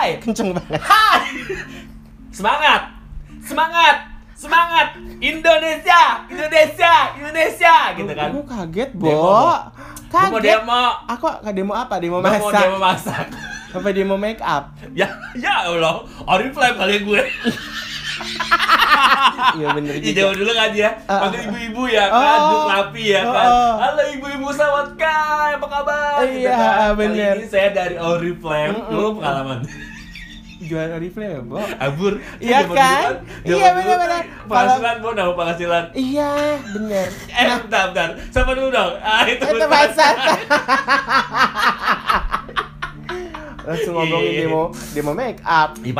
Hai. Kenceng banget. Hai. Semangat. Semangat. Semangat. Indonesia. Indonesia. Indonesia gitu kan. Aku kaget, Demo, Bo. Bo. Gua Kaget. mau demo. Aku demo apa? Demo Gua mau masak. demo masak. Apa demo make up? Ya, ya Allah. Oriflame kali gue. Iya bener Iya juga. jauh dulu kan ya. Ah, Panggil ah. ibu-ibu ya kan, Oh. Duk Lapi ya kan. Oh. Halo ibu-ibu selamat kai, apa kabar? Gitu Iya, kan. bener. Kali ini saya dari Oriflame. Mm-mm. Lu pengalaman. Jual Oriflame ya, Bo? Abur. Iya kan? Iya, kan Penghasilan, Bo, nama penghasilan. Iya, bener. Eh, bentar, bentar. Siapa dulu dong? Ah, itu. Itu bahasa. Langsung ngomongin Iya. demo demo make up. Nih,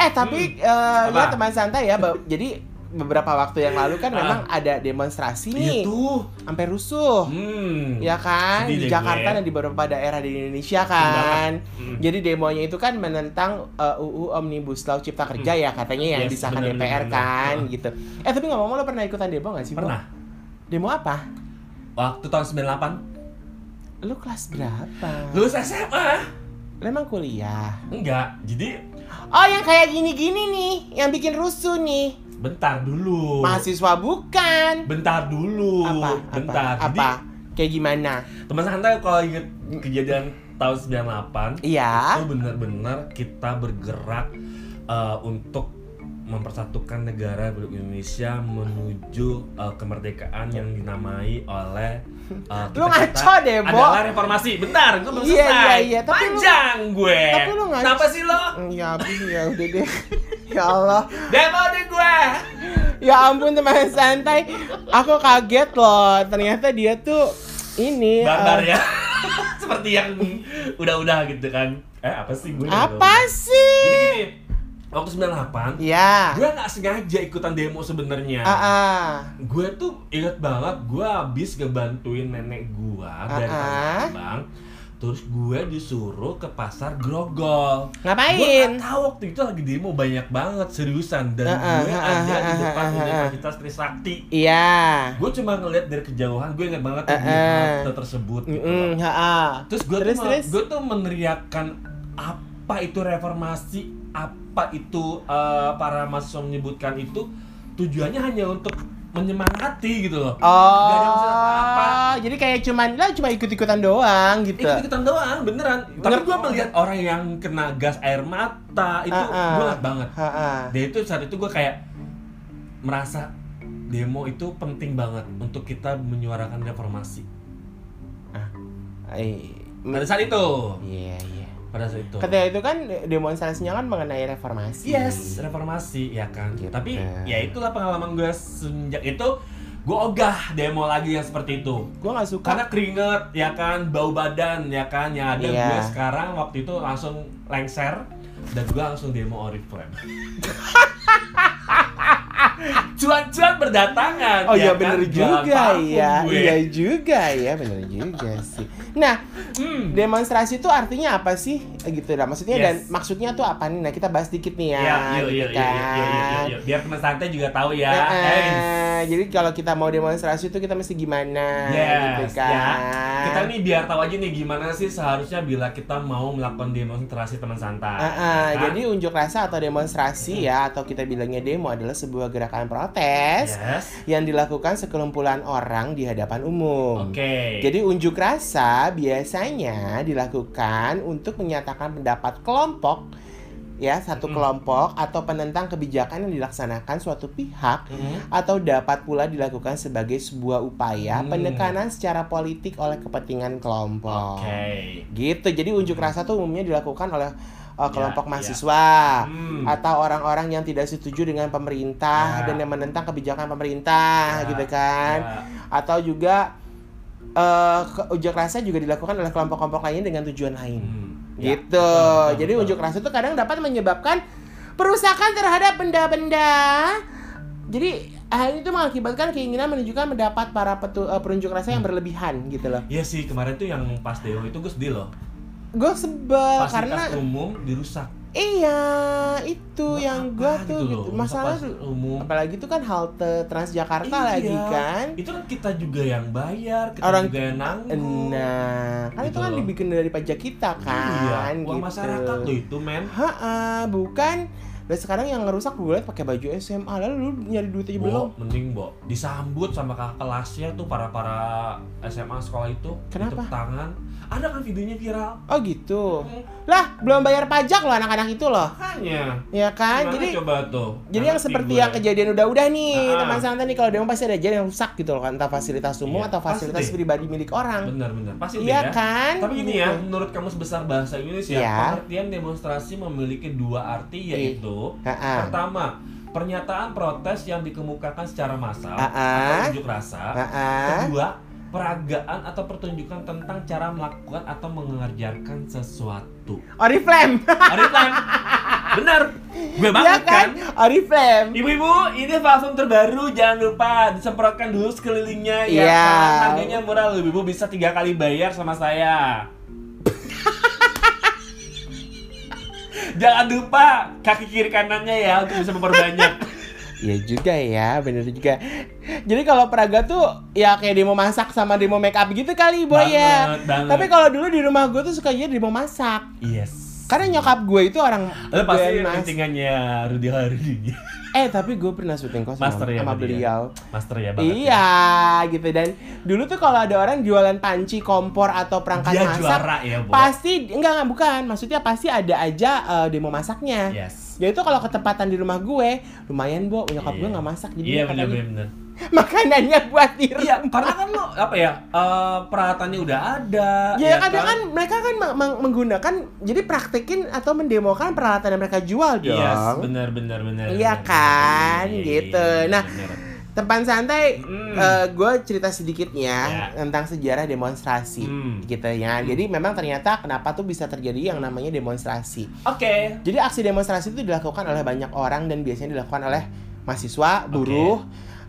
eh tapi eh, Apa? ya teman santai ya. Jadi beberapa waktu yang lalu kan Ah. memang ada demonstrasi Iya nih. tuh. Sampai rusuh. Hmm. Ya kan Sedih di Jakarta gue. dan di beberapa daerah di Indonesia kan. Hmm. Jadi demonya itu kan menentang uh, UU Omnibus Law Cipta Kerja ya katanya yang Yes, disahkan bener, DPR bener, kan bener. gitu. Eh tapi ngomong-ngomong lo pernah ikutan demo gak sih? Bo? Pernah. Demo apa? Waktu tahun 98 Lu kelas berapa? lulus SMA. Lu emang kuliah? Enggak. Jadi Oh yang kayak gini-gini nih, yang bikin rusuh nih. Bentar dulu. Mahasiswa bukan. Bentar dulu. Apa? Bentar. Apa? Jadi Apa? Kayak gimana? teman santai kalau inget kejadian tahun 98 Iya. itu benar-benar kita bergerak uh, untuk mempersatukan negara Indonesia menuju uh, kemerdekaan yang dinamai oleh uh, Lu ngaco deh, Bo. adalah reformasi. Bentar, gue belum Iya, selesai. iya, iya, tapi lu- Panjang gue. tapi lu ngaco. Kenapa sih lo? Ya, ampun, ya udah deh. ya Allah. Demo deh gue. Ya ampun teman santai. Aku kaget loh. Ternyata dia tuh ini Barbar eh, ya. Seperti yang udah-udah gitu kan. Eh, apa sih gue? Apa sih? gini, waktu 98 Ya. gue nggak sengaja ikutan demo sebenarnya. Ah, ah. Gue tuh inget banget gue habis ngebantuin nenek gue dari Ah, ah. Tanah Abang. Terus gue disuruh ke pasar Grogol. Ngapain? Gue gak tahu waktu itu lagi demo banyak banget seriusan dan Ah, ah, gue ah, ada ah, di depan ah, ah. Universitas Trisakti. Iya. Gue cuma ngeliat dari kejauhan, gue inget banget di ah. halte tersebut. Gitu. Mm, ha, ah. Terus gue tuh, gue tuh meneriakkan apa itu reformasi, apa itu eh, para mahasiswa menyebutkan itu tujuannya hanya untuk menyemangati gitu loh. Oh, Gak ada maksud apa-apa. jadi kayak cuman lah cuma ikut-ikutan doang gitu. Ikut-ikutan doang, beneran. Tapi Nge- gue melihat orang yang kena gas air mata itu Ah, ah. gue ngeliat banget. Ah. Dan itu saat itu gue kayak merasa demo itu penting banget untuk kita menyuarakan reformasi. Eh, Pada saat itu, Iya, iya. Pada saat itu. Ketika itu kan demonstrasinya kan mengenai reformasi. Yes, reformasi ya kan. Gitu. Tapi ya itulah pengalaman gue semenjak itu gue ogah demo lagi yang seperti itu. Gua nggak suka. Karena keringet ya kan, bau badan ya kan, yang ada Iya. gue sekarang waktu itu langsung lengser dan gue langsung demo Oriflame. Cuan-cuan berdatangan. Oh iya ya bener kan? juga ya. gue. Iya juga ya, bener juga sih. Nah, Hmm. demonstrasi itu artinya apa sih? Gitu lah. Maksudnya Yes. dan maksudnya tuh apa nih? Nah, kita bahas dikit nih ya. Ya, yuk, gitu yuk, yuk, yuk, yuk, yuk, kan. yuk. Biar teman santai juga tahu ya. Nah, Eh, jadi kalau kita mau demonstrasi itu kita mesti gimana gitu Yes, kan. ya. Kita nih biar tahu aja nih gimana sih seharusnya bila kita mau melakukan demonstrasi teman santai. Ah, ya kan? jadi unjuk rasa atau demonstrasi ya atau kita bilangnya demo adalah sebuah gerakan protes yes. yang dilakukan sekelumpulan orang di hadapan umum. Oke. Jadi unjuk rasa biasanya dilakukan untuk menyatakan pendapat kelompok ya satu Mm. kelompok atau penentang kebijakan yang dilaksanakan suatu pihak Mhm. atau dapat pula dilakukan sebagai sebuah upaya Hmm. penekanan secara politik oleh kepentingan kelompok. Oke. Gitu. Jadi unjuk rasa tuh umumnya dilakukan oleh uh, kelompok ya. mahasiswa Hmm. atau orang-orang yang tidak setuju dengan pemerintah Ya. dan yang menentang kebijakan pemerintah Ya. gitu kan Ya. atau juga eh ke- unjuk rasa juga dilakukan oleh kelompok-kelompok lainnya dengan tujuan lain Hmm. Ya, gitu betul, jadi unjuk rasa itu kadang dapat menyebabkan perusakan terhadap benda-benda jadi hal itu mengakibatkan keinginan menunjukkan pendapat para petu- eh, perunjuk rasa yang berlebihan gitu loh Iya sih kemarin tuh yang pas demo itu gue sedih loh. Gue sebel Fasilitas karena umum dirusak. Iya, itu Buat yang gua tuh gitu loh, Masalah umum. apalagi itu kan halte Transjakarta Iya. lagi kan. Itu kan kita juga yang bayar, kita Orang- juga yang nanggung. Nah, kan itu Gitu kan loh. dibikin dari pajak kita iya, kan. uang gitu. masyarakat loh itu, men. Ha, bukan. Dan sekarang yang ngerusak gue liat pakai baju SMA lalu lu nyari duit aja belum? Mending Bo, disambut sama kakak kelasnya tuh para para SMA sekolah itu. Kenapa? Tangan. Ada kan videonya viral. Oh gitu. Lah, belum bayar pajak loh anak-anak itu loh. Makanya. Ya kan? Gimana jadi coba tuh. Jadi yang seperti gue. yang kejadian udah-udah nih, Ah. teman santai nih kalau demo pasti ada aja yang rusak gitu loh kan, entah fasilitas umum Iya, atau pasti fasilitas deh. pribadi milik orang. Benar benar. Pasti Iya ya. kan? Tapi gini ya, Gitu. menurut kamus besar bahasa Indonesia, Iya. pengertian demonstrasi memiliki dua arti yaitu Ha-ha. pertama, pernyataan protes yang dikemukakan secara massal atau unjuk rasa. Ha-ha. Kedua, peragaan atau pertunjukan tentang cara melakukan atau mengerjakan sesuatu. Oriflame. Oriflame. Bener. Gue Iya banget kan? kan. Oriflame. Ibu-ibu, ini parfum terbaru, jangan lupa disemprotkan dulu sekelilingnya ya. Iya. kan? Harganya murah loh, ibu bisa tiga kali bayar sama saya. Jangan lupa kaki kiri kanannya ya untuk bisa memperbanyak. Iya juga ya, bener juga. Jadi kalau peraga tuh ya kayak demo masak sama demo make up gitu kali boy ya. Banget, banget. Tapi kalau dulu di rumah gue tuh suka jadi demo masak. Yes. Karena nyokap gue itu orang Lo pasti rantingannya Rudy Harudi. Eh tapi gue pernah syuting kok sama, Master ya sama ya? beliau. Master ya banget. Iya gitu dan dulu tuh kalau ada orang jualan panci, kompor atau perangkat Dia masak juara ya, Bo. pasti enggak enggak bukan maksudnya pasti ada aja eh, demo masaknya. Yes. Ya itu kalau ketepatan di rumah gue lumayan bu nyokap gue Iya. nggak masak jadi Iya katanya, benar benar. makanannya buat di rumah. Iya, karena kan lo apa ya? eh, peralatannya udah ada. Ya, kadang kan mereka kan meng- meng- menggunakan jadi praktekin atau mendemokan peralatan yang mereka jual dong. Iya, benar benar benar. Iya kan, benar, gitu. iya, Nah, benar. Tempat santai, Mm. gue cerita sedikitnya Ya. tentang sejarah demonstrasi, Hmm. gitu ya. Jadi memang ternyata kenapa tuh bisa terjadi yang namanya demonstrasi. Oke. Jadi aksi demonstrasi itu dilakukan oleh banyak orang dan biasanya dilakukan oleh mahasiswa, buruh,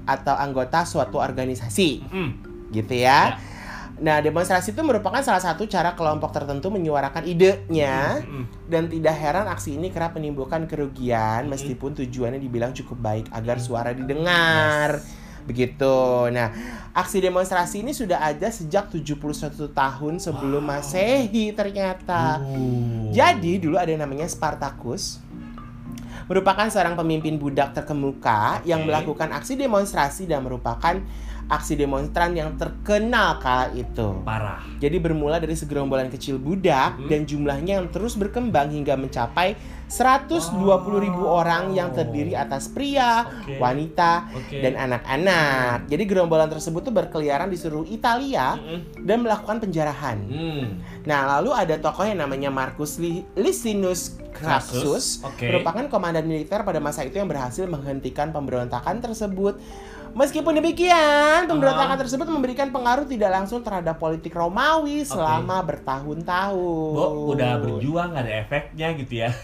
atau anggota suatu organisasi, Hmm. gitu ya. Nah, demonstrasi itu merupakan salah satu cara kelompok tertentu menyuarakan idenya Hmm. dan tidak heran aksi ini kerap menimbulkan kerugian meskipun tujuannya dibilang cukup baik agar suara didengar. Begitu. Nah, aksi demonstrasi ini sudah ada sejak 71 tahun sebelum Wow. Masehi ternyata. Uh. Jadi dulu ada yang namanya Spartacus merupakan seorang pemimpin budak terkemuka yang melakukan aksi demonstrasi dan merupakan aksi demonstran yang terkenal kala itu. parah. Jadi bermula dari segerombolan kecil budak Hmm. dan jumlahnya yang terus berkembang hingga mencapai 120 ribu Wow. orang yang terdiri atas pria, Oke. wanita, Oke. dan anak-anak. Jadi gerombolan tersebut tuh berkeliaran di seluruh Italia Mm-mm. dan melakukan penjarahan. Hmm. Nah, lalu ada tokoh yang namanya Marcus Li- Licinius Crassus, Oke. merupakan komandan militer pada masa itu yang berhasil menghentikan pemberontakan tersebut. Meskipun demikian, pemberontakan Uh-huh. tersebut memberikan pengaruh tidak langsung terhadap politik Romawi selama bertahun-tahun. Bo, udah berjuang ada efeknya gitu ya.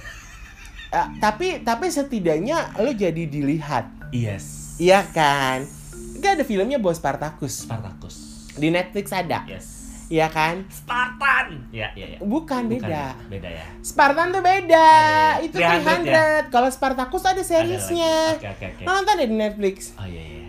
Eh, tapi tapi setidaknya lo jadi dilihat, Yes. iya kan? Gak ada filmnya Bos Spartacus Spartacus. di Netflix ada, Yes. iya kan? Spartan. Ya, ya, ya. Bukan, Bukan beda. ya? Beda ya. Spartan tuh beda, iya, iya. itu 300 300. Kalau Spartacus ada seriesnya. Oke, oke, Nonton deh di Netflix. Oh iya, iya.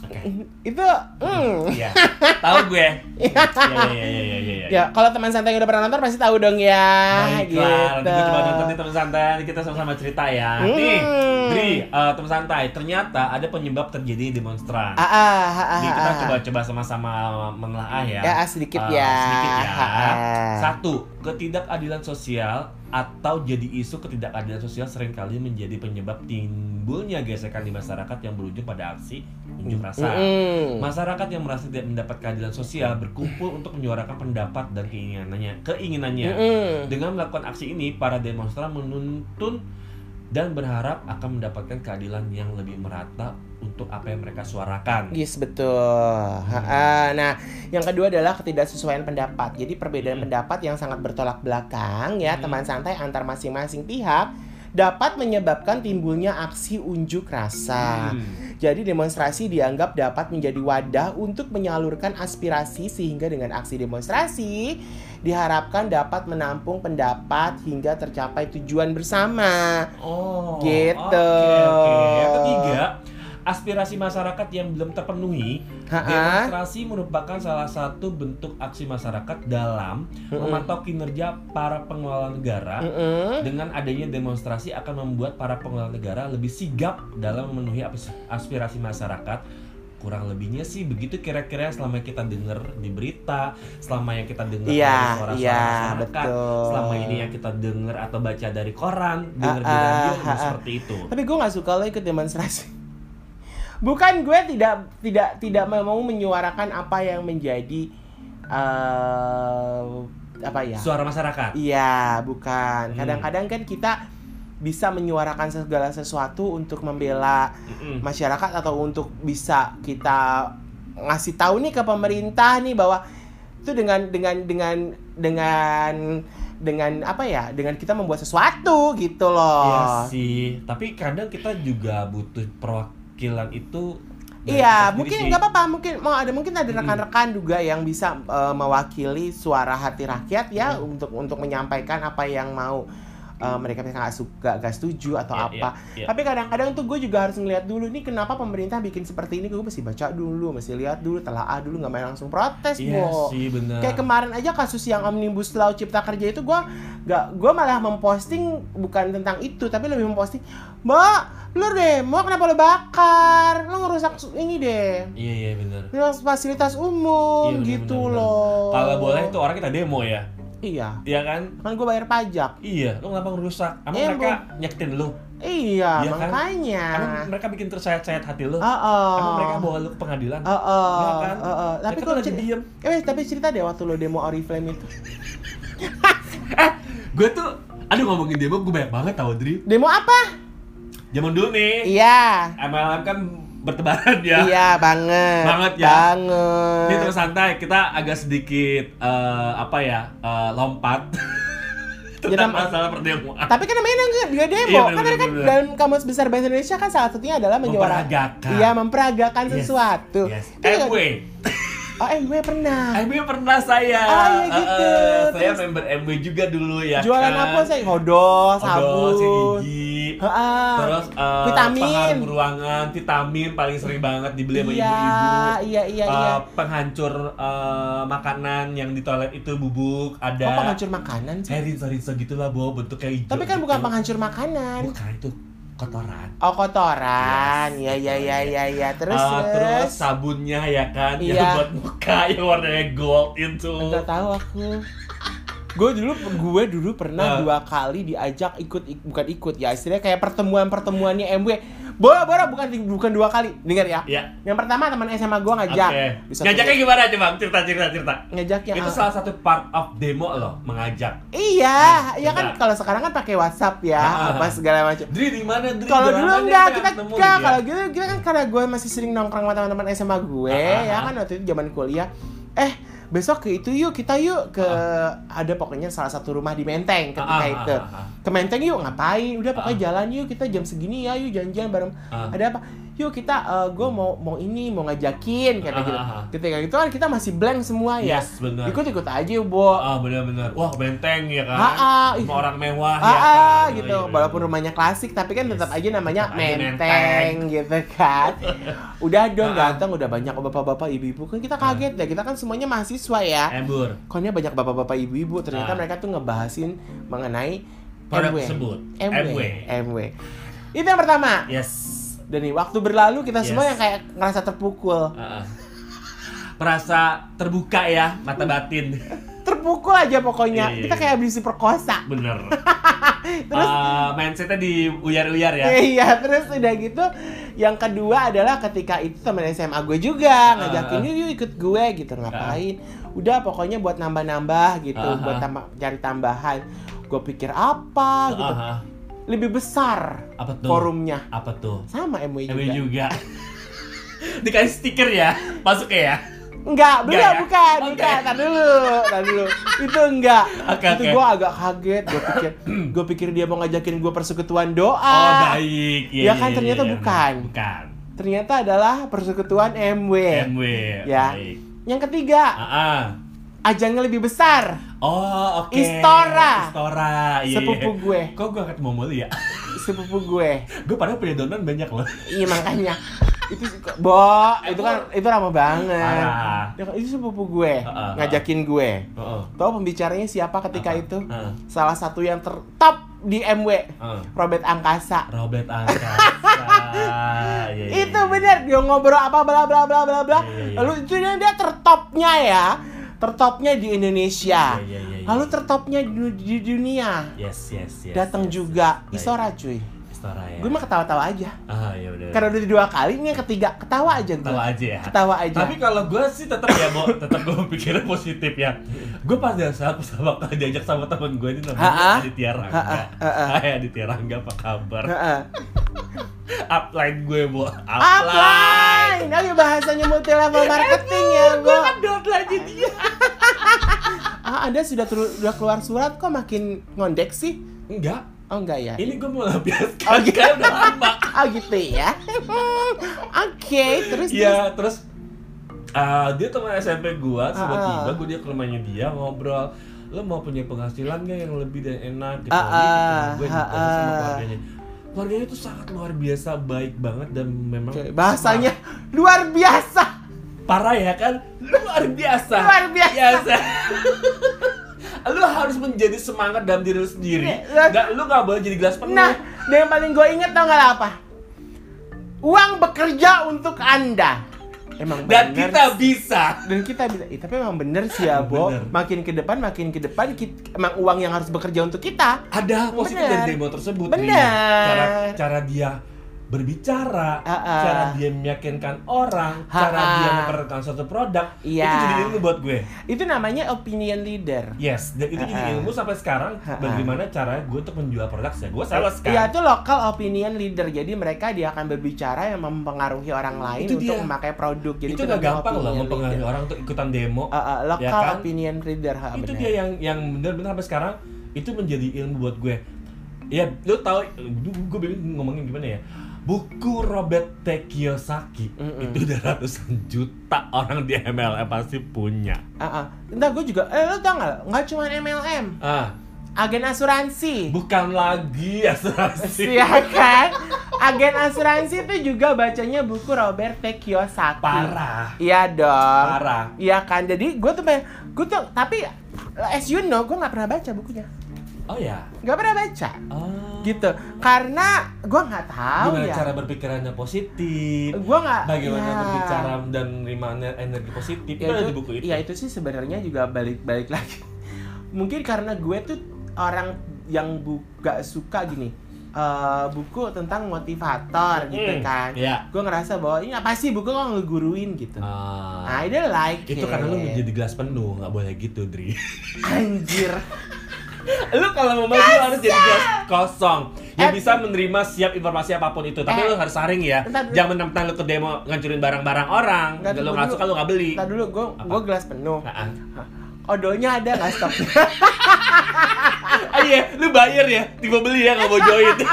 Itu, hmm. Iya. Tahu gue. Iya, iya, iya, iya, iya, iya. Ya, kalau teman santai yang udah pernah nonton pasti tahu dong ya. Baiklah, gitu. nanti gue coba nonton nih teman santai, nanti kita sama-sama cerita ya. Hmm. Nih, Dri, eh, teman santai, ternyata ada penyebab terjadi demonstran. Ah, ah, ah, ah, kita ah. coba-coba sama-sama menelaah ya. Ya, ah, sedikit Eh, ya. Sedikit ya. Ah, ah. Satu, ketidakadilan sosial atau jadi isu ketidakadilan sosial sering kali menjadi penyebab timbulnya gesekan di masyarakat yang berujung pada aksi unjuk rasa. Mm-mm. Masyarakat yang merasa tidak mendapat keadilan sosial berkumpul untuk menyuarakan pendapat dan keinginannya. Keinginannya. Mm-mm. Dengan melakukan aksi ini, para demonstran menuntun dan berharap akan mendapatkan keadilan yang lebih merata untuk apa yang mereka suarakan. Yes betul. Nah, yang kedua adalah ketidaksesuaian pendapat. Jadi perbedaan Hmm. pendapat yang sangat bertolak belakang ya Hmm. teman santai antar masing-masing pihak dapat menyebabkan timbulnya aksi unjuk rasa. Hmm. Jadi demonstrasi dianggap dapat menjadi wadah untuk menyalurkan aspirasi sehingga dengan aksi demonstrasi diharapkan dapat menampung pendapat hingga tercapai tujuan bersama. Oh. Gitu. Oke, oke. Yang ketiga, aspirasi masyarakat yang belum terpenuhi. Ha-ha. Demonstrasi merupakan salah satu bentuk aksi masyarakat dalam Mm-mm. memantau kinerja para pengelola negara. Mm-mm. Dengan adanya demonstrasi akan membuat para pengelola negara lebih sigap dalam memenuhi aspirasi masyarakat. Kurang lebihnya sih begitu kira-kira selama kita dengar di berita, selama yang kita dengar Iya, dari suara-suara iya, masyarakat, betul. selama ini yang kita dengar atau baca dari koran, dengar di Ah, ah, radio ah, ah. seperti itu. Tapi gue nggak suka lo ikut demonstrasi. Bukan gue tidak tidak tidak mau menyuarakan apa yang menjadi eh apa ya? Suara masyarakat. Iya, bukan. Hmm. Kadang-kadang kan kita bisa menyuarakan segala sesuatu untuk membela Mm-mm. masyarakat atau untuk bisa kita ngasih tahu nih ke pemerintah nih bahwa itu dengan dengan dengan dengan dengan apa ya dengan kita membuat sesuatu gitu loh Iya sih, tapi kadang kita juga butuh perwakilan itu. Iya, mungkin nggak apa-apa, mungkin mau ada mungkin ada rekan-rekan juga yang bisa eh, mewakili suara hati rakyat ya Mm. untuk untuk menyampaikan apa yang mau eh, mereka nggak suka, nggak setuju atau Iya, apa. iya, iya. Tapi kadang-kadang tuh gue juga harus ngeliat dulu nih kenapa pemerintah bikin seperti ini, gue mesti baca dulu, mesti lihat dulu, telaah dulu, nggak main langsung protes, Iya Bo. sih benar. Kayak kemarin aja kasus yang omnibus law cipta kerja itu gue nggak gue malah memposting bukan tentang itu tapi lebih memposting mbak lu deh mau kenapa lo bakar lo ngerusak ini deh Iya iya benar. ngerusak fasilitas umum Iya, bener, gitu bener, bener. loh Kalau boleh itu orang kita demo ya. Iya Iya kan? kan gue bayar pajak Iya, lu kenapa ngerusak? Emang Eh, mereka nyakitin lu? iya Iya kan? makanya Emang mereka bikin tersayat-sayat hati lu? oh, oh. Emang mereka bawa lu ke pengadilan? Oh, Iya kan? oh, oh. tapi kalau lagi diem. eh tapi cerita deh waktu lo demo Oriflame itu Gue tuh, aduh ngomongin demo gue banyak banget tau Dri demo apa Zaman dulu nih, iya MLM kan bertebaran ya iya banget Banget ya. banget Ini terus santai, kita agak sedikit eh, apa ya eh, lompat tentang nam- masalah perdemuan. Tapi kan namanya dia demo. Iya, kan bener, kan bener, bener. dalam kamus besar bahasa Indonesia kan salah satunya adalah menyuarakan. Memperagakan. Iya, memperagakan Yes, sesuatu. Yes. Kan- MW, Oh, eh gue pernah. MW pernah saya. Oh, iya gitu. Eh, eh, saya Terus- member MW juga dulu ya. Jualan kan? apa? Hodol, Odol, sabun. gigi. Heeh. Terus eh, Vitamin. pengharum ruangan, vitamin paling sering banget dibeli sama Iya, ibu-ibu. iya, iya, Eh, iya. penghancur eh, makanan yang di toilet itu bubuk ada. Kok penghancur makanan sih? Kayak rinso-rinso gitu lah, Bo, bentuk kayak hijau. Tapi kan bukan gitu. penghancur makanan. Bukan itu kotoran. Oh, kotoran. Yes, iya, iya, iya, iya. Terus, Ah, terus terus. sabunnya ya kan Iya. yang buat muka yang warnanya gold itu. Enggak tahu aku. Gue dulu gue dulu pernah Ah. dua kali diajak ikut ik- bukan ikut ya istilahnya kayak pertemuan-pertemuannya MW. Bora bukan bukan dua kali. Dengar ya. Iya. Yang pertama teman SMA gue ngajak. Bisa Ngajaknya gimana coba? Cerita cerita cerita. ngajak yang itu ah, salah satu part of demo loh, mengajak. Iya, iya kan coba. kalau sekarang kan pakai WhatsApp ya, Ah. apa segala macam. Dri di mana Dri? Kalau dulu enggak, Kita enggak. ya? Kalau gitu kita kan karena gue masih sering nongkrong sama teman-teman SMA gue, Ah, ya ah, kan waktu itu zaman kuliah. Eh, besok ke itu yuk, kita yuk ke ada pokoknya salah satu rumah di Menteng ketika Ah, ah, itu. Ke Menteng yuk ngapain? Udah pokoknya jalan yuk, kita jam segini ya, yuk janjian bareng. Ah. Ada apa? Yuk kita gue mau mau ini mau ngajakin kata Ah, gitu. ah. Ketika itu kan kita masih blank semua ya. Yes, benar. Ikut-ikut aja, Bo. Ah, benar-benar. Wah, benteng ya kan. Ah, ah. Sama orang mewah Ah, ya kan. gitu. Iya, Walaupun rumahnya klasik, tapi kan tetap Yes. aja namanya Tetap aja menteng, gitu kan. Udah dong Ah. ganteng, udah banyak bapak-bapak ibu-ibu kan kita kaget ya. Kita kan semuanya mahasiswa ya. Embur. Konnya banyak bapak-bapak ibu-ibu. Ternyata Ah. mereka tuh ngebahasin mengenai Produk MW. tersebut. MW. MW. MW. Itu yang pertama. Yes. Dan nih waktu berlalu kita semua Yes. yang kayak ngerasa terpukul. Ah, ah. Merasa terbuka ya mata batin. Terpukul aja pokoknya. Iya, Kita kayak habis diperkosa. Bener. Terus Ah, mindsetnya di uyar-uyar ya. Iya, terus udah gitu yang kedua adalah ketika itu teman SMA gue juga ngajakin yuk, yuk ikut gue gitu ngapain. Udah pokoknya buat nambah-nambah gitu, Ah, buat ah. tambah cari tambahan. Gue pikir apa gitu. Ah. Lebih besar Apa tuh? forumnya. Apa tuh? Sama MW juga. MW juga. Dikasih stiker ya, masuk ya. Enggak, belum ya? bukan, Oke. bukan. Tar dulu, tar dulu. Itu enggak. Oke, itu oke. gue agak kaget. Gue pikir, gue pikir dia mau ngajakin gue persekutuan doa. Oh, baik. Ya kan, ternyata bukan. Bukan. ternyata adalah persekutuan MW. MW. Ya. Baik. Yang ketiga, Ah, ah. Ajangnya lebih besar. Oh, oke. Istora. Istora. Iya. Sepupu gue, Kok gue ketemu mulu ya? sepupu gue. gue padahal punya donan banyak loh. Iya makanya. Itu Bo, itu kan itu lama banget. Parah. Ya kan, Itu sepupu gue, ngajakin gue. Heeh. Tahu pembicaranya siapa ketika Apa? itu? Heeh. Salah satu yang tertop di MW, Heeh. Robert Angkasa. Robert Angkasa. Iya, iya, itu iya. bener dia ngobrol apa bla bla bla bla bla. Lalu itu dia tertopnya ya. Tertopnya di Indonesia. Iya, iya, iya, iya. Lalu tertopnya di, di dunia. Yes, yes, yes. Datang yes, juga yes. Isora cuy. Istora ya. Gue mah ketawa-tawa aja. Ah, ya udah. Karena udah dua kali, ini yang ketiga ketawa aja gue. Tahu aja ya. Ketawa aja. Tapi kalau gue sih tetap ya, Bo, tetap gue pikirnya positif ya. Gue pada saat pertama kali diajak sama temen gue ini namanya Aditya Rangga. Hai Aditya Rangga, apa kabar? Upline gue, Bo. Upline. Ayo bahasanya multi level marketing ya, Gue kan downline dia. Ah, Anda sudah sudah keluar surat kok makin ngondek sih? Enggak. Oh enggak ya? Ini gue melampiaskan. Oh, gitu. Udah lama. Oh gitu ya. Oke, terus terus. Iya, terus ah, dia teman SMP gua, Ah, tiba-tiba ah. gua dia ke rumahnya dia ngobrol lo mau punya penghasilan gak yang lebih dan enak gitu Jadi ah, gue ah, sama ah. keluarganya keluarganya itu sangat luar biasa baik banget dan memang bahasanya luar biasa. parah ya kan luar biasa Luar biasa. lu harus menjadi semangat dalam diri lu sendiri Nah, nggak lu nggak boleh jadi gelas penuh Nah, dan yang paling gue inget tau gak apa? Uang bekerja untuk anda. Emang dan bener kita bisa dan kita bisa, eh, tapi emang bener sih ya, Bo. Bener. Makin ke depan, makin ke depan, kita, emang uang yang harus bekerja untuk kita. ada positif Bener. dari demo tersebut Bener. Ri. cara cara dia berbicara Ah, ah. cara dia meyakinkan orang Ah, cara ah. dia memperkenalkan suatu produk Iya. itu jadi ilmu buat gue Itu namanya opinion leader. yes dan itu Ah, jadi ilmu sampai sekarang ah. bagaimana cara gue untuk menjual produk saya gue sales kan Iya itu local opinion leader. Jadi mereka dia akan berbicara yang mempengaruhi orang lain Itu untuk dia. memakai produk. Jadi itu gak namanya gampang loh mempengaruhi leader. orang untuk ikutan demo Uh, uh, local Ya kan? opinion leader. ha, itu bener. dia yang yang benar-benar sampai sekarang itu menjadi ilmu buat gue ya lu tahu gue bingung ngomongin gimana ya buku Robert T. Kiyosaki Mm-mm. itu udah ratusan juta orang di MLM pasti punya Uh, uh. Entah gue juga. Eh lo tau nggak? Nggak cuma MLM, ah agen asuransi. bukan lagi asuransi Iya kan? Agen asuransi itu juga bacanya buku Robert T. Kiyosaki. parah Iya dong. parah Iya kan. Jadi gue tuh pengen, gue tuh tapi as you know gue nggak pernah baca bukunya. oh ya Nggak pernah baca. oh Gitu. Karena gue nggak tahu gimana ya. cara berpikirannya positif Gue nggak. bagaimana ya. berbicara dan menerima energi positif Ya itu itu, di buku itu ya itu sih sebenarnya juga balik-balik lagi. Mungkin karena gue tuh orang yang bu gak suka gini. eh, buku tentang motivator gitu Hmm, kan. ya Gue ngerasa bahwa ini apa sih buku kok ngeguruin gitu. Ah. I don't like itu it. karena lu menjadi gelas penuh nggak boleh gitu Dri Anjir. lu kalau mau maju harus jadi gelas kosong. Yang Eh. bisa menerima siap informasi apa pun itu. Tapi Eh. lu harus saring ya. Jangan mentang-mentang lu ke demo ngancurin barang-barang orang. Nggak, lu nggak suka lu nggak beli. Ntar dulu gue gue gelas penuh. Nah. Odonya ada nggak stoknya? ah iya. Lu bayar ya. Tiba beli ya nggak mau join.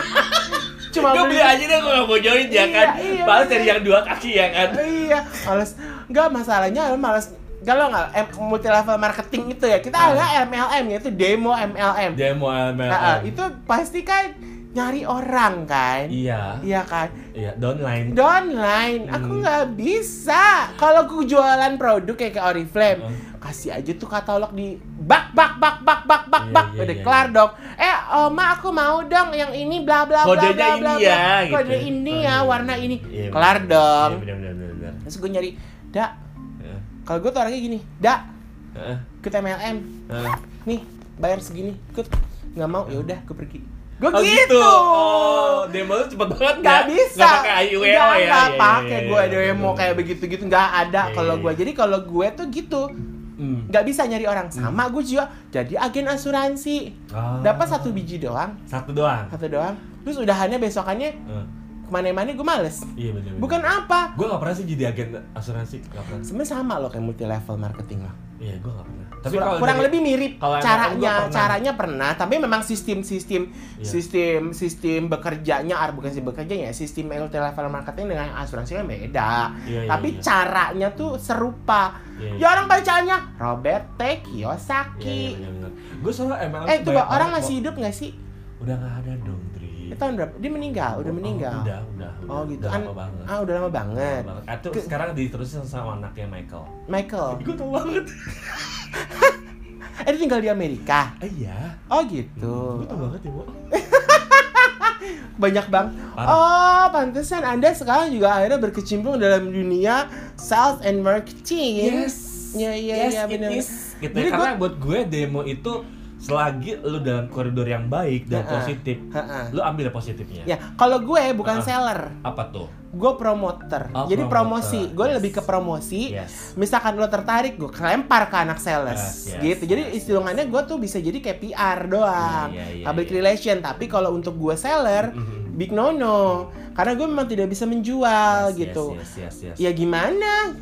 Cuma gue beli aja deh gue nggak mau join ya Iya, kan? iya, bener. cari yang dua kaki ya kan? Iya, males. Enggak masalahnya lu males kalau nggak M- multi level marketing itu ya kita Ah. ada MLM yaitu demo MLM. demo MLM Nah, ah, itu pasti kan nyari orang kan? iya Iya kan? iya downline Downline, aku Hmm. nggak bisa. Kalau aku jualan produk kayak ke Oriflame, Heeh. kasih aja tuh katalog di bak bak bak bak bak bak Iya, bak, iya, udah iya, kelar iya. dong. Eh, Oma aku mau dong yang ini bla bla bla bla bla ini bla. ya, gitu. Kode ini Oh, iya. warna ini. Iya, kelar bener. dong. iya benar benar benar Terus gue nyari, dak. Kalau gue tuh orangnya gini, dak, Heeh. ikut MLM. Heeh. Nih, bayar segini, ikut. Nggak mau, ya udah, gue pergi. Gue Oh gitu. Oh, demo lu cepet banget Nggak ya? bisa. Nggak pakai IUEO ya? Nggak, Iya, iya, pakai iya, gue demo kayak begitu-gitu. Nggak ada kalau gue. Jadi kalau gue tuh gitu. Hmm. Nggak bisa nyari orang. Sama gue juga jadi agen asuransi. Ah. Dapat satu biji doang. Satu doang. Satu doang. Terus udahannya besokannya Heeh. Ke mana-mana gue males. Iya bener. Bukan apa? Gue gak pernah sih jadi agen asuransi, gak pernah. Sebenarnya sama loh kayak multi level marketing lah. Iya, gue gak pernah. Tapi kalau kurang dari- lebih mirip caranya pernah. caranya pernah tapi memang sistem sistem Iya. sistem sistem bekerjanya ah, bukan sih bekerjanya ya sistem multi level marketing dengan asuransi kan beda Iya, iya, tapi iya. caranya tuh serupa Iya, iya. ya orang bacaannya Robert T Kiyosaki iya, bener. Gue soalnya MLM eh banyak orang masih hidup nggak sih Udah gak ada dong, Itu tahun berapa dia meninggal udah Oh, meninggal Udah, udah, udah. oh gitu Udah An- lama banget. ah udah lama banget Lama banget. Tuh Ke- sekarang diterusin sama anaknya Michael. Michael Gue tau banget. eh dia tinggal di Amerika Eh, iya. oh gitu Gue tau banget ya, Bu. banyak bang. Parah. Oh, pantesan Anda sekarang juga akhirnya berkecimpung dalam dunia sales and marketing. Ya, ya, yes, ya, it benar. is. Gitu Jadi ya. Karena buat gue demo itu selagi lu dalam koridor yang baik dan Ha-ha. positif, Ha-ha. lu ambil positifnya. Ya, kalau gue bukan seller, Apa tuh? gue promoter. Oh, Jadi promoter. promosi, gue Yes. lebih ke promosi. Yes. Misalkan lo tertarik, gue lempar ke anak sales, Yes, yes, gitu. Jadi yes, istilahnya gue tuh bisa jadi kayak PR doang, Iya, iya, iya, public iya. relation. Tapi kalau untuk gue seller, Mhm. big no no, karena gue memang tidak bisa menjual Yes, gitu. Yes, yes, yes, yes. Ya gimana?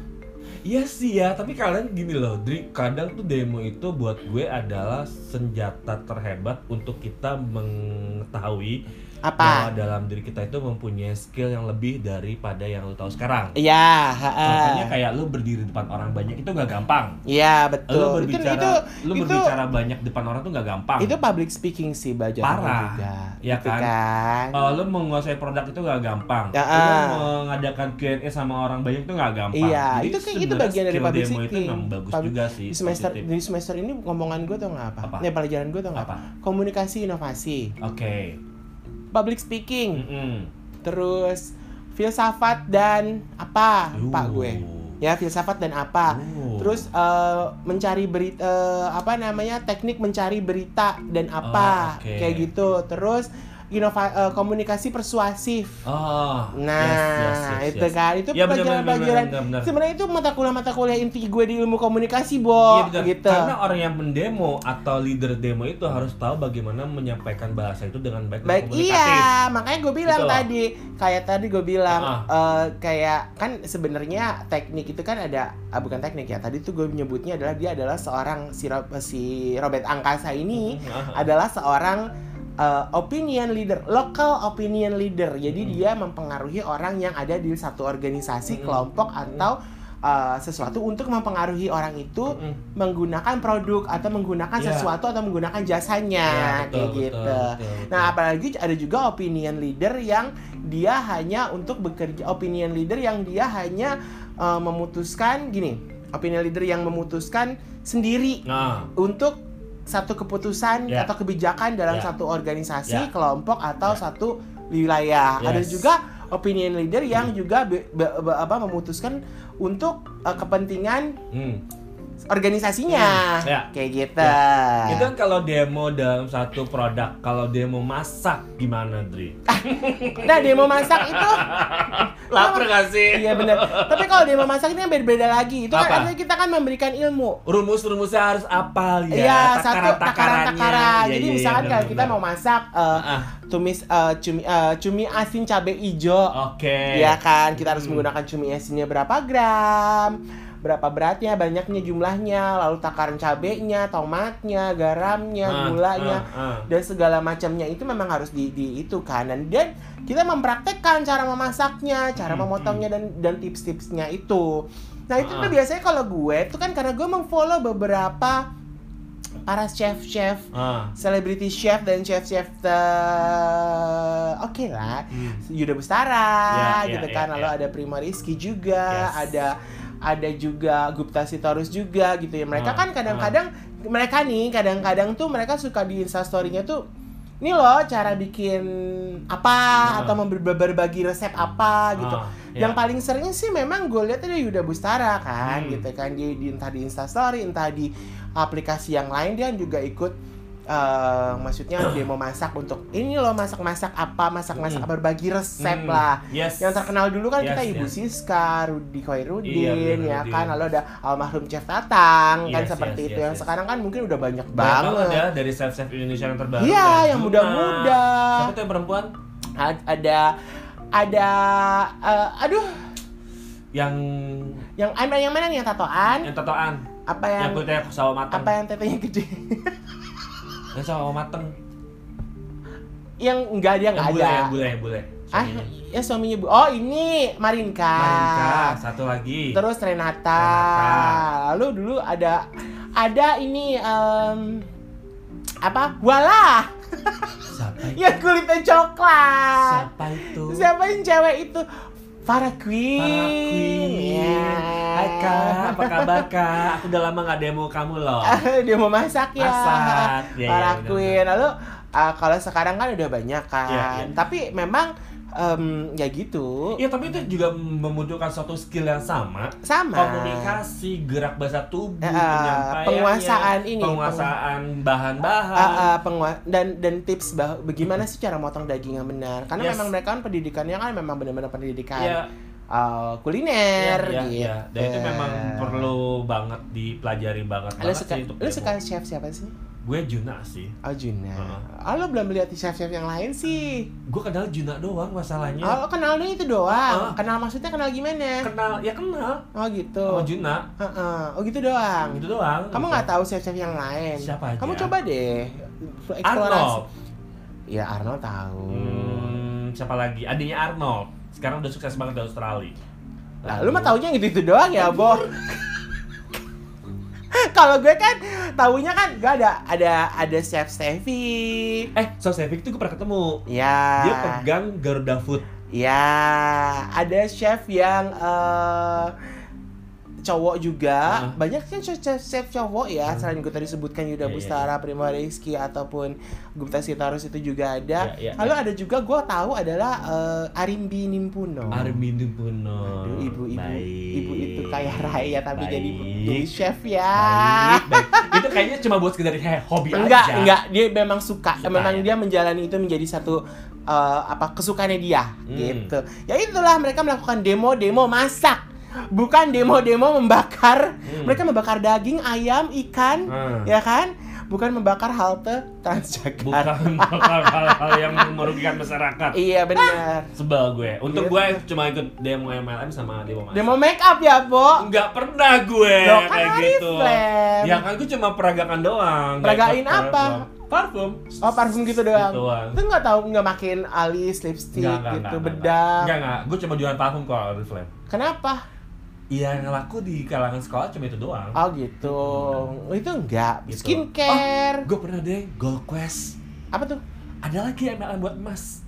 Iya sih ya, tapi kadang gini loh, Dri, kadang tuh demo itu buat gue adalah senjata terhebat untuk kita mengetahui Apa? bahwa dalam diri kita itu mempunyai skill yang lebih daripada yang lu tahu sekarang. Iya. Contohnya kayak lu berdiri depan orang banyak itu nggak gampang. Iya Lu betul. berbicara, itu lu itu, berbicara banyak depan orang tuh nggak gampang. itu public speaking sih belajar Parah. juga. Ya gitu kan? kan. Oh, lu menguasai produk itu nggak gampang. Ya, Lu ah. mengadakan Q&A sama orang banyak itu nggak gampang. Iya, Jadi itu kayak itu bagian dari public demo itu speaking. memang bagus Pub- juga sih. Di semester positif. di semester ini ngomongan gue tuh nggak apa? Apa? Ya pelajaran gue tuh nggak apa? Apa? Komunikasi inovasi, Oke. Public speaking, Mm-mm. terus filsafat dan apa? Pak Uh. gue. Ya filsafat dan apa? Uh. Terus eh, mencari berita eh, apa namanya teknik mencari berita dan apa Oh, oke. kayak gitu. Terus inova eh, komunikasi persuasif. Oh, Nah, yes, yes, yes, itu yes. kan itu Ya, pelajaran-pelajaran. benar, benar. Sebenarnya itu mata kuliah-mata kuliah inti gue di ilmu komunikasi, Bo, benar. gitu. Karena orang yang mendemo atau leader demo itu harus tahu bagaimana menyampaikan bahasa itu dengan baik, dan Baik, komunikatif. iya, makanya gue bilang Gitu tadi, kayak tadi gue bilang, Ah. eh, kayak kan sebenarnya teknik itu kan ada, ah, bukan teknik ya. Tadi tuh gue menyebutnya adalah dia adalah seorang si, Ro- si Robert Angkasa ini Ah, adalah seorang eh, opinion leader, local opinion leader. Jadi Mm. dia mempengaruhi orang yang ada di satu organisasi, Mm. kelompok atau eh, sesuatu untuk mempengaruhi orang itu Mm-mm. menggunakan produk atau menggunakan Iya. sesuatu atau menggunakan jasanya Iya, kayak betul, betul, gitu. betul, betul. Nah, apalagi ada juga opinion leader yang dia hanya untuk bekerja opinion leader yang dia hanya eh, memutuskan gini. Opinion leader yang memutuskan sendiri Nah, untuk satu keputusan Ya. atau kebijakan dalam Ya. satu organisasi, Ya. kelompok atau Ya. satu wilayah. Ada Yes. juga opinion leader yang juga be- be- be- apa memutuskan untuk uh, kepentingan hmm. Organisasinya. Hmm, ya. Kayak gitu. itu kan kalau demo dalam satu produk, kalau demo masak gimana, Dri? Nah, demo masak itu Lapar gak sih? iya benar. Tapi kalau demo masak ini kan beda-beda lagi. Itu kan Apa? artinya kita kan memberikan ilmu. Rumus-rumusnya harus apal ya. Iya, satu takaran-takaran. Iya, Jadi iya, misalkan iya, kalau kita mau masak uh, Ah, tumis uh, cumi uh, cumi asin cabai hijau. Oke. Iya kan, kita harus Hmm. menggunakan cumi asinnya berapa gram, berapa beratnya, banyaknya jumlahnya, lalu takaran cabenya, tomatnya, garamnya, Ah, gulanya, ah, ah. dan segala macamnya itu memang harus di, di itu kan. Dan dan kita mempraktekkan cara memasaknya, cara Hmm, memotongnya dan dan tips-tipsnya itu. Nah itu tuh biasanya kalau gue tuh kan karena gue memfollow beberapa para chef-chef selebriti chef dan chef-chef oke lah Hmm. Yuda Bustara Ya, ya, gitu ya, kan lalu ya. ada Prima Rizky juga Yes. ada ada juga Gupta Sitorus juga gitu ya mereka Ah, kan kadang-kadang mereka nih kadang-kadang tuh mereka suka di instastorynya tuh ini loh cara bikin apa Ah. atau berbagi resep apa gitu Ah, yang ya. paling sering sih memang gue lihat ada Yuda Bustara kan Hmm. gitu kan di, di entah di Instastory entah di aplikasi yang lain dia juga ikut eh, maksudnya demo masak untuk ini loh masak-masak apa masak-masak Hmm. berbagi resep Hmm, lah Yes. yang terkenal dulu kan Yes, kita Ibu yes. Siska, Rudi Iya, Khairuddin, bener, ya kan, lalu ada almarhum Chef Tatang, kan Yes, seperti yes, itu. yes, yang yes. sekarang kan mungkin udah banyak Banyak banget. ya dari chef-chef Indonesia yang terbaru. Iya, yang muda-muda. Siapa tuh yang perempuan? Ada ada eh, aduh Yang yang yang mana nih yang tatoan yang tatoan, apa yang yang kulitnya sawo mateng. apa yang tetenya gede Yang sawo mateng. yang enggak dia enggak ada yang bule, yang bule. ah ya suaminya bu oh ini Marinka, Marinka, satu lagi. terus Renata. Renata. lalu dulu ada ada ini em, apa Wala Siapa itu? yang kulitnya coklat Siapa itu? siapa yang cewek itu Farah Queen Farah Queen. Ya. Hai kak, apa kabar kak? Aku udah lama gak demo kamu loh. dia mau masak ya Masak. Ya, ya, Farah benar, Queen lalu uh, kalau sekarang kan udah banyak kan Iya, iya. tapi memang em, ya gitu Iya tapi itu juga membutuhkan suatu skill yang sama sama Komunikasi, gerak bahasa tubuh, Eh, eh, penyampaiannya penguasaan ini, Penguasaan bahan-bahan Ah, ah, pengua- dan dan tips bah bagaimana sih cara motong daging yang benar karena Yes. memang mereka kan pendidikannya kan memang benar-benar pendidikan Iya, uh, kuliner iya, gitu. iya. Dan itu memang perlu banget dipelajari banget Lu banget suka, sih untuk lu demo. suka chef siapa sih? Gue Juna sih Oh Juna. Heeh. Oh lo belum lihat chef-chef yang lain sih? Gue kenal Juna doang masalahnya Oh lo kenalnya itu doang. Heeh. Kenal maksudnya kenal gimana? Kenal, ya kenal Oh gitu. sama Juna Heeh. Oh gitu doang. Gitu doang Kamu gitu. nggak tahu chef-chef yang lain? Siapa aja? Kamu coba deh eksplorasi. Arnold Ya Arnold tahu. Hmm, siapa lagi? Adiknya Arnold. Sekarang udah sukses banget di Australia. Lah, lu mah taunya gitu, -gitu doang ya, Bo. Kalau gue kan taunya kan gue ada ada ada chef Stevie. Eh, so Sevik tuh gue pernah ketemu. Ya. Dia pegang Garuda Food. Ya, ada chef yang eh, cowok juga. Heeh. Banyak kan chef, cowok ya. Hmm. Selain gue tadi sebutkan Yuda Iya, iya, Bustara, Prima Rizky ataupun Gupta Sitarus itu juga ada. Iya, iya, Lalu ada juga gue tahu adalah eh, Arimbi Nimpuno. Armin Puno. Aduh, ibu-ibu ibu itu kaya raya tapi Baik. jadi jadi chef ya. Baik, baik. Itu kayaknya cuma buat sekedar kayak hobi Enggak, aja. enggak, dia memang suka. Suka, memang ya? dia menjalani itu menjadi satu eh, apa kesukaannya dia Hmm. gitu. Ya itulah mereka melakukan demo-demo masak. Bukan demo-demo membakar. Hmm. Mereka membakar daging, ayam, ikan, Hmm. ya kan? Bukan membakar halte Transjakarta. Bukan bukan hal-hal yang merugikan masyarakat. Iya benar. Sebel gue. Untuk Gitu. gue cuma ikut demo MLM sama demo masak. Demo make up ya, Bo. Enggak pernah gue Loh, kan kayak gitu. Ya kan gue cuma peragakan doang. nggak Peragain apa? parfum. Parfum. Oh parfum gitu doang. Gitu. Itu nggak tahu nggak makin alis, lipstick gitu, enggak, bedak. Enggak, enggak. Gue cuma jualan parfum kok Oriflame. Kenapa? Iya, yang laku di kalangan sekolah cuma itu doang. Oh gitu. Itu enggak. Gitu. Skincare. Gue pernah deh Gold Quest. Apa tuh? Ada lagi MLM buat emas.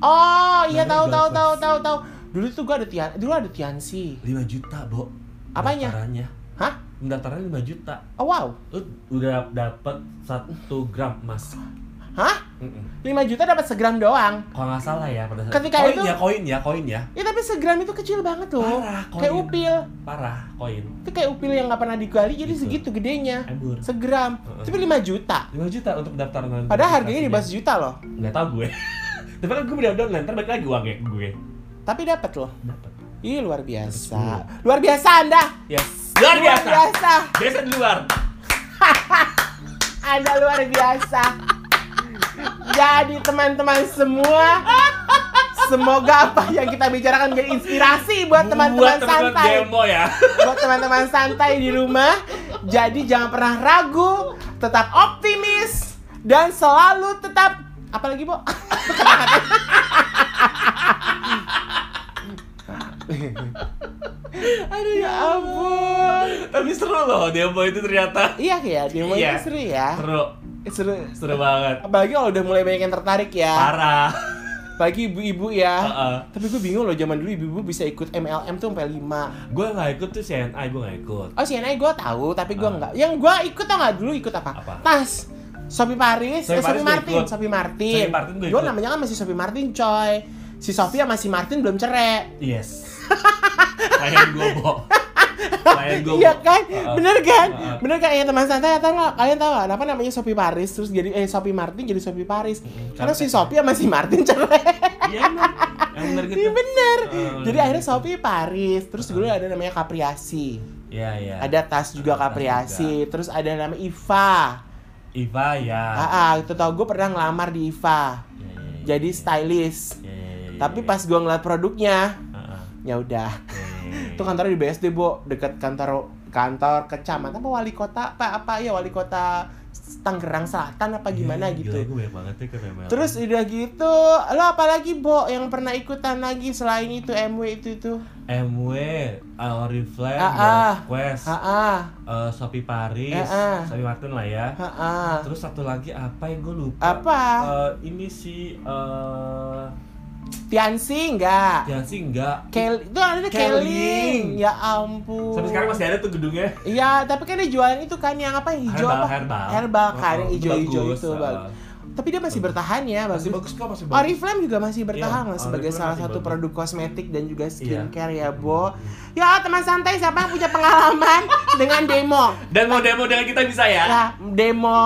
Oh iya tahu tahu tahu tahu tahu. Dulu tuh gua ada Tian, dulu ada Tiansi. 5 juta, Bo. Apanya? Pendaftarannya. Hah? Pendaftarannya 5 juta. Oh wow. Lu udah dapet 1 gram emas. Hah? Mm-mm. 5 juta dapat segram doang. Kalau nggak salah ya pada saat Ketika koin itu- ya, koin ya, koin ya. Ya tapi segram itu kecil banget loh. Parah, koin. Kayak upil. Parah, koin. Itu kayak upil yang nggak pernah digali jadi Gitu. segitu gedenya. Embur. Segram. Heeh. Tapi 5 juta. 5 juta untuk pendaftaran. Padahal harganya di bawah sejuta loh. Nggak tahu gue. Tapi kan gue udah downline, ntar balik lagi uangnya gue. Tapi dapat loh. Dapat. Ih luar biasa. Luar biasa Anda. Yes. Luar biasa. biasa. Biasa di luar. Anda luar biasa. Jadi teman-teman semua, semoga apa yang kita bicarakan menjadi inspirasi buat teman-teman santai. demo ya. Buat teman-teman santai di rumah. Jadi jangan pernah ragu, tetap optimis dan selalu tetap apa lagi, Bu? Aduh ya ampun. Tapi seru loh demo itu ternyata. Iya ya, demo Iya. itu seru ya. Seru. Seru. Seru banget. Apalagi kalau udah mulai banyak yang tertarik ya. Parah. Pagi ibu-ibu ya. Heeh. Tapi gue bingung loh zaman dulu ibu-ibu bisa ikut MLM tuh sampai 5 Gue nggak ikut tuh CNI, gue nggak ikut. Oh CNI gue tahu tapi gue Ah. nggak. Yang gue ikut tau nggak dulu ikut apa? Apa? Tas. Sophie Paris, Sophie eh, gua Martin, ikut. Sophie Martin. Sophie Martin Dulu ikut. namanya kan masih Sophie Martin coy. Si Sophie sama si Martin belum cerai. Yes. Klien gue, Bo. Klien gue, Iya kan? Bener kan? Bener kan? Ya teman santai atau nggak? Kalian tahu nggak? Kenapa namanya Sophie Paris terus jadi eh Sophie Martin jadi Sophie Paris? Karena si Karena- Sophie sama si Martin cerai. Iya bener. Gitu. Iya bener. Jadi bener. akhirnya Sophie Paris, terus dulu ada namanya Capriasi. Iya, iya. Ada tas juga Capriasi, terus ada nama Iva. Iva ya. Ah, itu tau gue pernah ngelamar di Iva. Iya, iya, iya. Jadi stylist. Tapi pas gua ngeliat produknya, Heeh. ya udah. Oke. Itu kantornya di BSD, Bo, dekat kantor kantor kecamatan apa wali kota apa apa ya wali kota Tangerang Selatan apa gimana Iya, gitu. Gila, gue banget ya ke. Terus udah gitu, lo apalagi Bo yang pernah ikutan lagi selain itu MW itu itu? MW, Oriflame, Ah, ah. Quest, Ha ah, eh, Shopee Paris, Ah, ah. Shopee Martin lah ya. ha ah. Terus satu lagi apa yang gue lupa? Apa? Eh, ini sih eh Tiansi enggak? ya sih enggak. Kel itu ada Keling. Ya ampun. Sampai sekarang masih ada tuh gedungnya. Iya, tapi kan dia jualan itu kan yang apa yang hijau Herbal, apa? herbal. Herbal kan Oh, yang oh, hijau-hijau bagus, itu. Bang. Tapi dia masih bertahan ya, Masih bagus. bagus kok, masih bagus. Oriflame juga masih bertahan Iya, lah sebagai salah satu bagus. produk kosmetik dan juga skincare ya, Iya. Bo. Ya, teman santai siapa yang punya pengalaman dengan demo? Dan mau demo dengan kita bisa ya? Ya, demo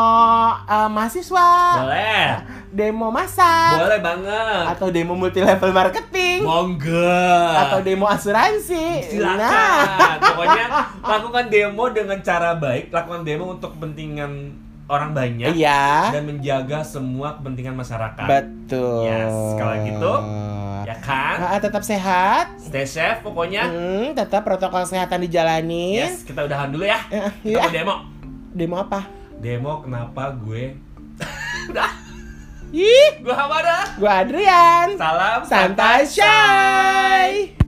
eh, mahasiswa, Boleh. Demo masak, Boleh banget. atau demo multi level marketing, Monggo. atau demo asuransi. Silakan. Nah, Pokoknya lakukan demo dengan cara baik, lakukan demo untuk kepentingan orang banyak iya. dan menjaga semua kepentingan masyarakat. Betul. Yes, kalau gitu, Ya kan? Ah, tetap sehat. Stay safe pokoknya. Hmm, tetap protokol kesehatan dijalanin. Yes, kita udahan dulu ya. Eh, Kita iya. mau demo. Demo apa? Demo kenapa gue Udah, Ih, gue Hamada. gua Adrian. Salam Santai Shy.